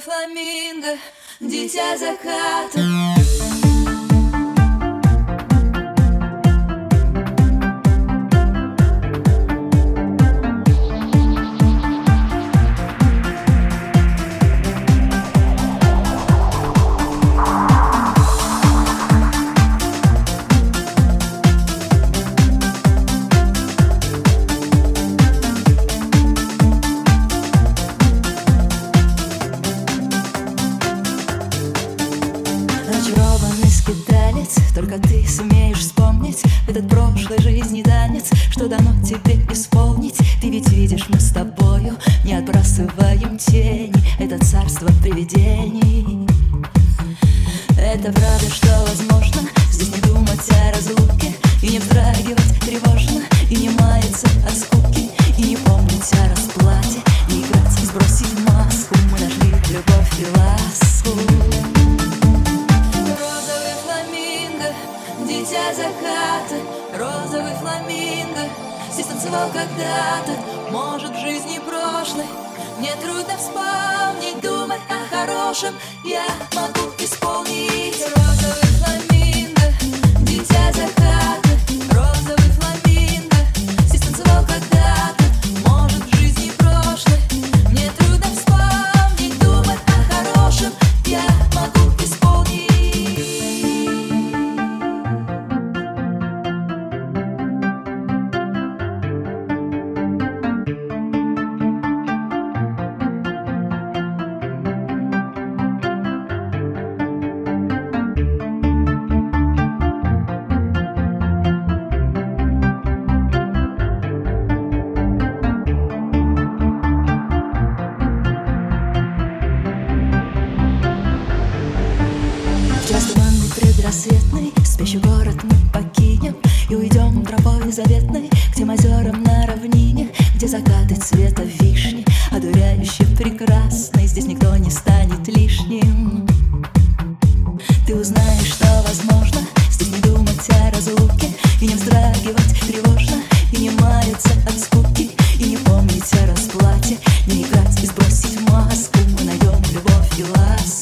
Фламинго, дитя заката Только ты сумеешь вспомнить Этот прошлой жизни танец. Что дано тебе исполнить? Ты ведь видишь, мы с тобою Не отбрасываем тени. Это царство привидений. Это правда, что танцевал когда-то Может, в жизни прошлой. Мне трудно вспомнить, думать о хорошем. Я могу исполнить. Розовый ночью город мы покинем И уйдем тропой заветной К тем озерам на равнине Где закаты цвета вишни Одуряюще прекрасны Здесь никто не станет лишним. Ты узнаешь, что возможно. Здесь не думать о разлуке И не вздрагивать тревожно И не мариться от скуки И не помнить о расплате Не играть и сбросить маску. Мы найдем любовь и ласку.